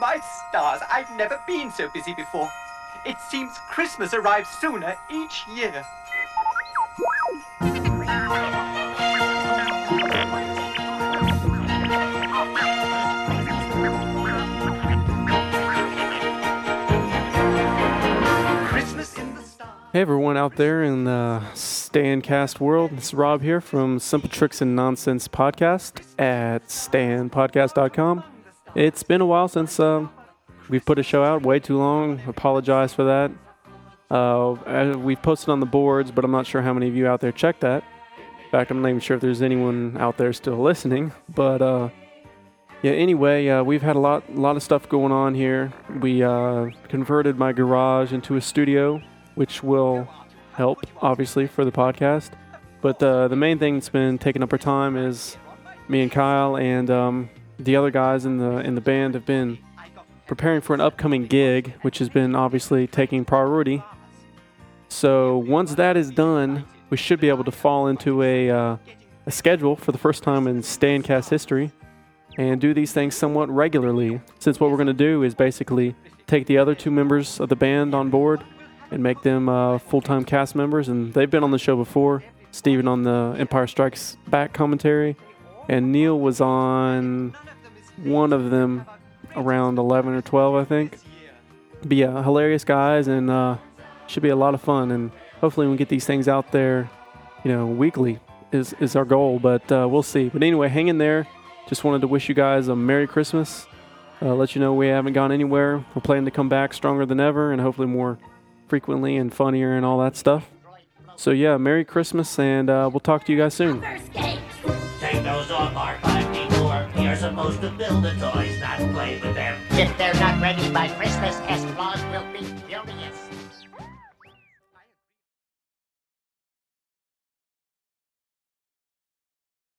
My stars, I've never been so busy before. It seems Christmas arrives sooner each year. Hey everyone out there in the Stancast world, it's Rob here from Simple Tricks and Nonsense Podcast at stanpodcast.com. It's been a while since uh, we've put a show out, way too long. Apologize for that. Uh, we've posted on the boards, but I'm not sure how many of you out there checked that. In fact, I'm not even sure if there's anyone out there still listening. But uh, yeah, anyway, uh, we've had a lot, lot of stuff going on here. We uh, converted my garage into a studio, which will help, obviously, for the podcast. But uh, the main thing that's been taking up our time is me and Kyle and um, the other guys in the in the band have been preparing for an upcoming gig, which has been obviously taking priority. So once that is done, we should be able to fall into a uh, a schedule for the first time in Stancast history and do these things somewhat regularly. Since what we're going to do is basically take the other two members of the band on board and make them uh, full time cast members. And they've been on the show before. Steven on the Empire Strikes Back commentary, and Neil was on one of them around 11 or 12, I think. But yeah, hilarious guys, and uh, should be a lot of fun. And hopefully, we get these things out there, you know, weekly is, is our goal. But uh, we'll see. But anyway, hang in there. Just wanted to wish you guys a Merry Christmas. Uh, let you know we haven't gone anywhere. We're planning to come back stronger than ever and hopefully more frequently and funnier and all that stuff. So, yeah, Merry Christmas, and uh, we'll talk to you guys soon. Before. You're supposed to build the toys, not play with them. If they're not ready by Christmas, S. Claus will be building